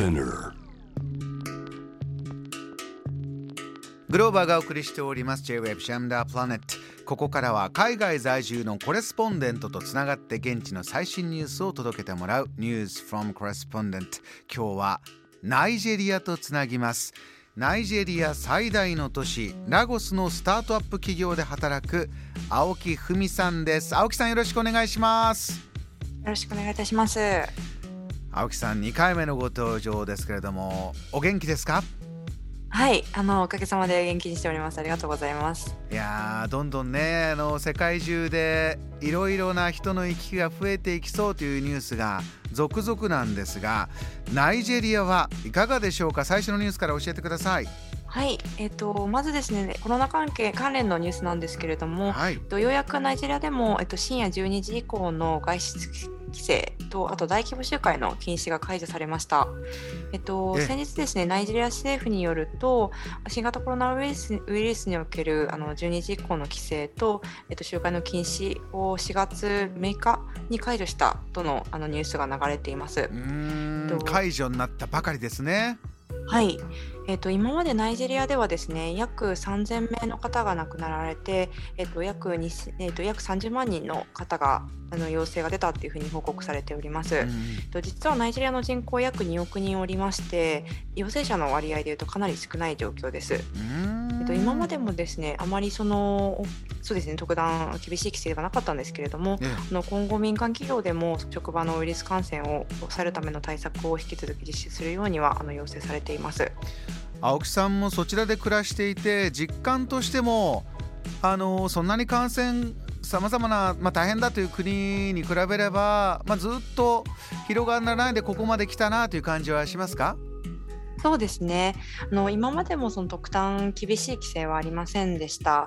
Spinner グローバーがお送りしております。J-Web シャムダープラネットここからは海外在住のコレスポンデントとつながって現地の最新ニュースを届けてもらう。News from Correspondent 今日はナイジェリアとつなぎます。ナイジェリア最大の都市ラゴスのスタートアップ企業で働く青木文さんです。青木さんよろしくお願いします。よろしくお願いいたします。青木さん2回目のご登場ですけれどもお元気ですか？はい、あのおかげさまで元気にしております。ありがとうございます。いやーどんどんねあの世界中でいろいろな人の行き来が増えていきそうというニュースが続々なんですがナイジェリアはいかがでしょうか？最初のニュースから教えてくださいはい、えっ、とまずですね、コロナ関係関連のニュースなんですけれども、はいえっとようやくナイジェリアでもえっと深夜12時以降の外出規制とあと大規模集会の禁止が解除されました。えっとええ。先日ですね、ナイジェリア政府によると新型コロナウイルスウイルスにおけるあの12時以降の規制とえっと集会の禁止を4月6日に解除したとのあのニュースが流れています。解除になったばかりですねはい、えっと今までナイジェリアではですね約3000名の方が亡くなられて、えっと約2えっと約30万人の方があの陽性が出たっていうふうに報告されております。うんと実はナイジェリアの人口約2億人おりまして陽性者の割合でいうとかなり少ない状況です。うーんえっと、今までもですねあまりそのそうですね特段厳しい規制がなかったんですけれどもえあの今後民間企業でも職場のウイルス感染を抑えるための対策を引き続き実施するようにはあの要請されています。青木さんもそちらで暮らしていて実感としてもあのそんなに感染さまざまな、まあ、大変だという国に比べれば、まあ、ずっと広がらないでここまで来たなという感じはしますか？そうですねあの今までもその特段厳しい規制はありませんでした。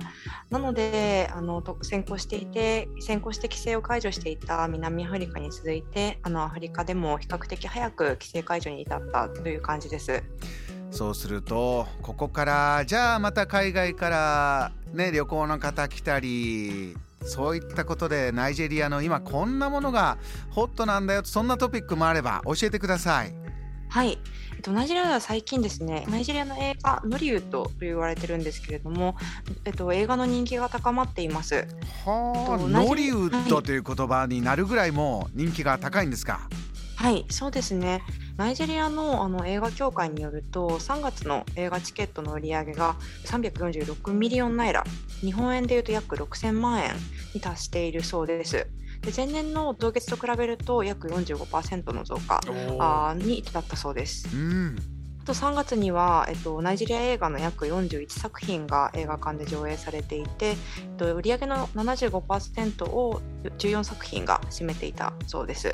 なのであのと先行していて先行して規制を解除していた南アフリカに続いてあのアフリカでも比較的早く規制解除に至ったという感じです。そうするとここからじゃあまた海外から、ね、旅行の方来たりそういったことでナイジェリアの今こんなものがホットなんだよそんなトピックもあれば教えてください。はい、えっと、ナイジェリアでは最近ですね、ナイジェリアの映画、ノリウッドと言われてるんですけれども、えっと、映画の人気が高まっています。はあノリウッドという言葉になるぐらいもう人気が高いんですか？はい、そうですね。ナイジェリアのあの映画協会によると、3月の映画チケットの売り上げが346ミリオンナイラ、日本円でいうと約6000万円に達しているそうです。で前年の同月と比べると約45%の増加に至ったそうです。うんあと3月には、えっと、ナイジェリア映画の約41作品が映画館で上映されていて、えっと、売上の75%を14作品が占めていたそうです。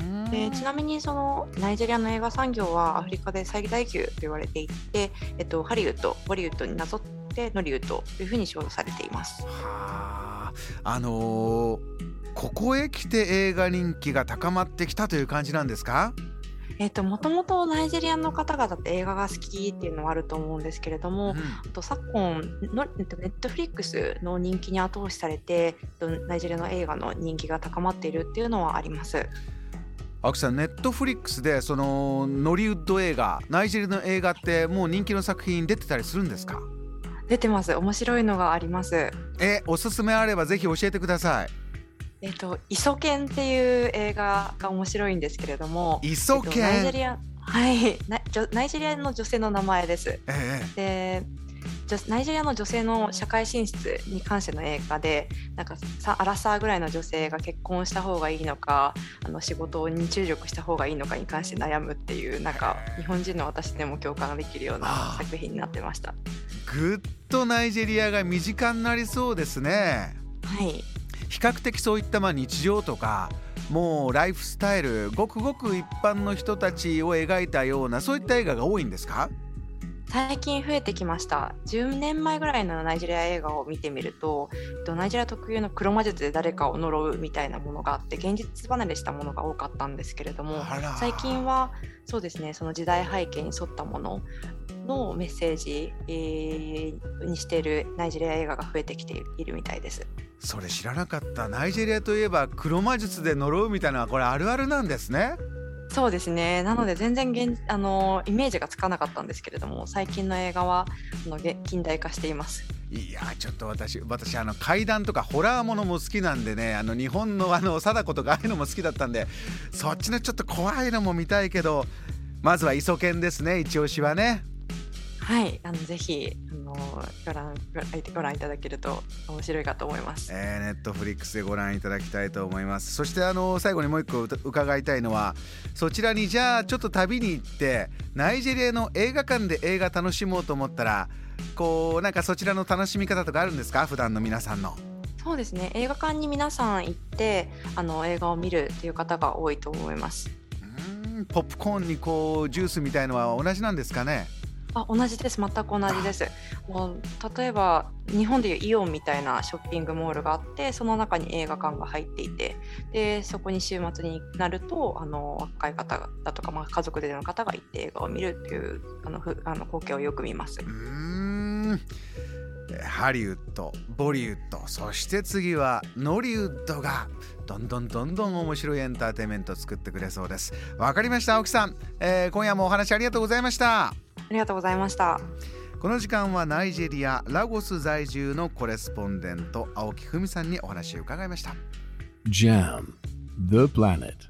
うんでちなみにそのナイジェリアの映画産業はアフリカで最大級と言われていて、えっと、ハリウッド、ボリウッドになぞってノリウッドというふうに称されています。はああのーここへ来て映画人気が高まってきたという感じなんですか？えっと、もともとナイジェリアの方々って映画が好きっていうのはあると思うんですけれども、あと昨今のえっとネットフリックスの人気に後押しされてえっとナイジェリアの映画の人気が高まっているっていうのはあります。青木さんネットフリックスでそのノリウッド映画ナイジェリアの映画ってもう人気の作品出てたりするんですか？出てます。面白いのがあります。えおすすめあればぜひ教えてくださいえっと、イソケンっていう映画が面白いんですけれども、イソケン、えっとナイジェリア、はい、ナイジェリアの女性の名前です。ええで、女ナイジェリアの女性の社会進出に関しての映画で、なんかさアラサーぐらいの女性が結婚した方がいいのか、あの仕事に注力した方がいいのかに関して悩むっていう、なんか日本人の私でも共感できるような作品になってました。ぐっとナイジェリアが身近になりそうですね。はい。比較的そういったまあ日常とかもうライフスタイルごくごく一般の人たちを描いたようなそういった映画が多いんですか？最近増えてきました。10年前ぐらいのナイジェリア映画を見てみるとえっとナイジェリア特有の黒魔術で誰かを呪うみたいなものがあって現実離れしたものが多かったんですけれども最近はそうですねその時代背景に沿ったもののメッセージ、えーにしているナイジェリア映画が増えてきているみたいです。それ知らなかったナイジェリアといえば黒魔術で呪うみたいなこれあるあるなんですねそうですね。なので全然現あのイメージがつかなかったんですけれども、最近の映画はあの近代化しています。いやちょっと私私あの怪談とかホラーものも好きなんでねあの日本のあの貞子とかああいうのも好きだったんでそっちのちょっと怖いのも見たいけどまずは磯犬ですね一押しはねはい、あのぜひあのご覧ご覧いただけると面白いかと思います。えー、ネットフリックスでご覧いただきたいと思います。そしてあの最後にもう一個伺いたいのはそちらにじゃあちょっと旅に行ってナイジェリアの映画館で映画楽しもうと思ったらこうなんかそちらの楽しみ方とかあるんですか？普段の皆さんの。そうですね映画館に皆さん行ってあの映画を見るっていう方が多いと思います。うんポップコーンにこうジュースみたいのは同じなんですかね？あ同じです。全く同じです。もう例えば日本でいうイオンみたいなショッピングモールがあってその中に映画館が入っていてでそこに週末になるとあの若い方だとか、まあ、家族での方が行って映画を見るっていうあのふあの光景をよく見ます。うん。ハリウッドボリウッドそして次はノリウッドがどんどんどんどん面白いエンターテインメントを作ってくれそうです。わかりました青木さん、えー、今夜もお話ありがとうございました。ありがとうございました。この時間はナイジェリアラゴス在住のコレスポンデント青木文さんにお話を伺いました。JAM The Planet